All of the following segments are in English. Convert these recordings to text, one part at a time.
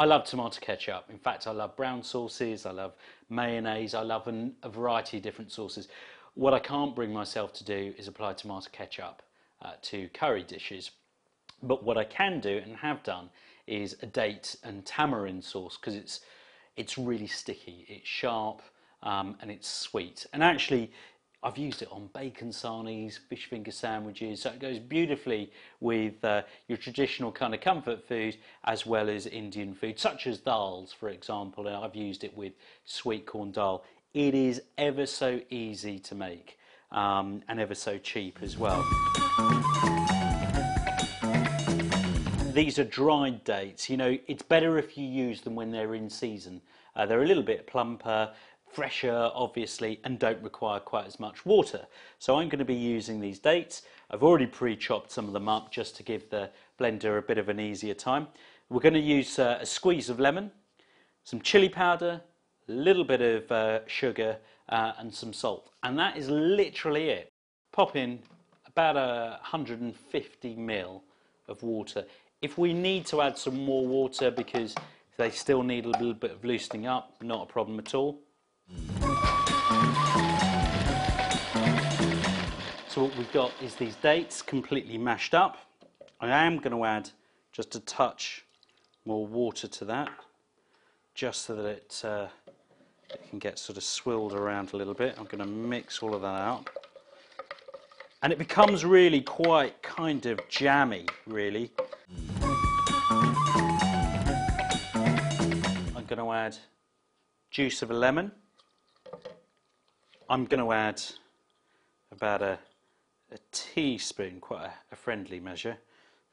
I love tomato ketchup. In fact, I love brown sauces, I love mayonnaise, I love an, a variety of different sauces. What I can't bring myself to do is apply tomato ketchup uh, to curry dishes. But what I can do and have done is a date and tamarind sauce because it's it's really sticky, it's sharp, um, and it's sweet. And actually, I've used it on bacon sarnies, fish finger sandwiches, so it goes beautifully with uh, your traditional kind of comfort food as well as Indian food, such as dals, for example. And I've used it with sweet corn dal. It is ever so easy to make um, and ever so cheap as well. These are dried dates. You know, it's better if you use them when they're in season. Uh, they're a little bit plumper, fresher obviously and don't require quite as much water. So I'm going to be using these dates. I've already pre-chopped some of them up just to give the blender a bit of an easier time. We're going to use uh, a squeeze of lemon, some chili powder, a little bit of uh, sugar uh, and some salt and that is literally it. Pop in about a 150 ml of water. If we need to add some more water because they still need a little bit of loosening up, not a problem at all. So what we've got is these dates completely mashed up. I am going to add just a touch more water to that, just so that it, uh, it can get sort of swilled around a little bit. I'm going to mix all of that out. And it becomes really quite kind of jammy, really. I'm going to add juice of a lemon. I'm going to add about a, a teaspoon, quite a, a friendly measure,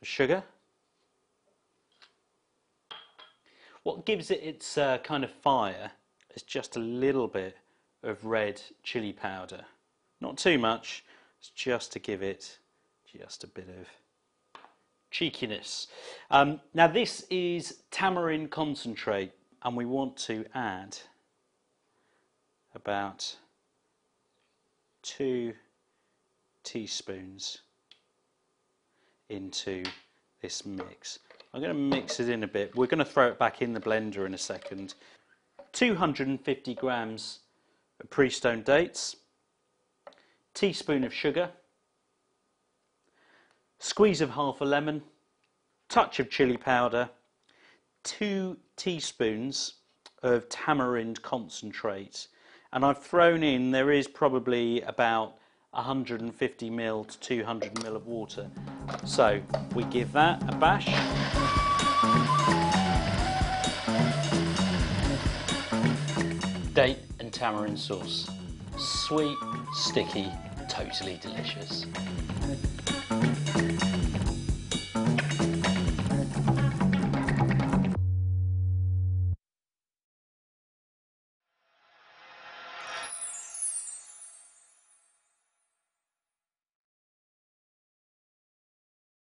of sugar. What gives it its uh, kind of fire is just a little bit of red chili powder. Not too much, it's just to give it just a bit of cheekiness. Um, now this is tamarind concentrate and we want to add about two teaspoons into this mix. I'm going to mix it in a bit. We're going to throw it back in the blender in a second. 250 grams of pre-stoned dates, teaspoon of sugar, squeeze of half a lemon, touch of chili powder, two teaspoons of tamarind concentrate and I've thrown in, there is probably about 150 ml to 200 ml of water. So we give that a bash. Date and tamarind sauce. Sweet, sticky, totally delicious.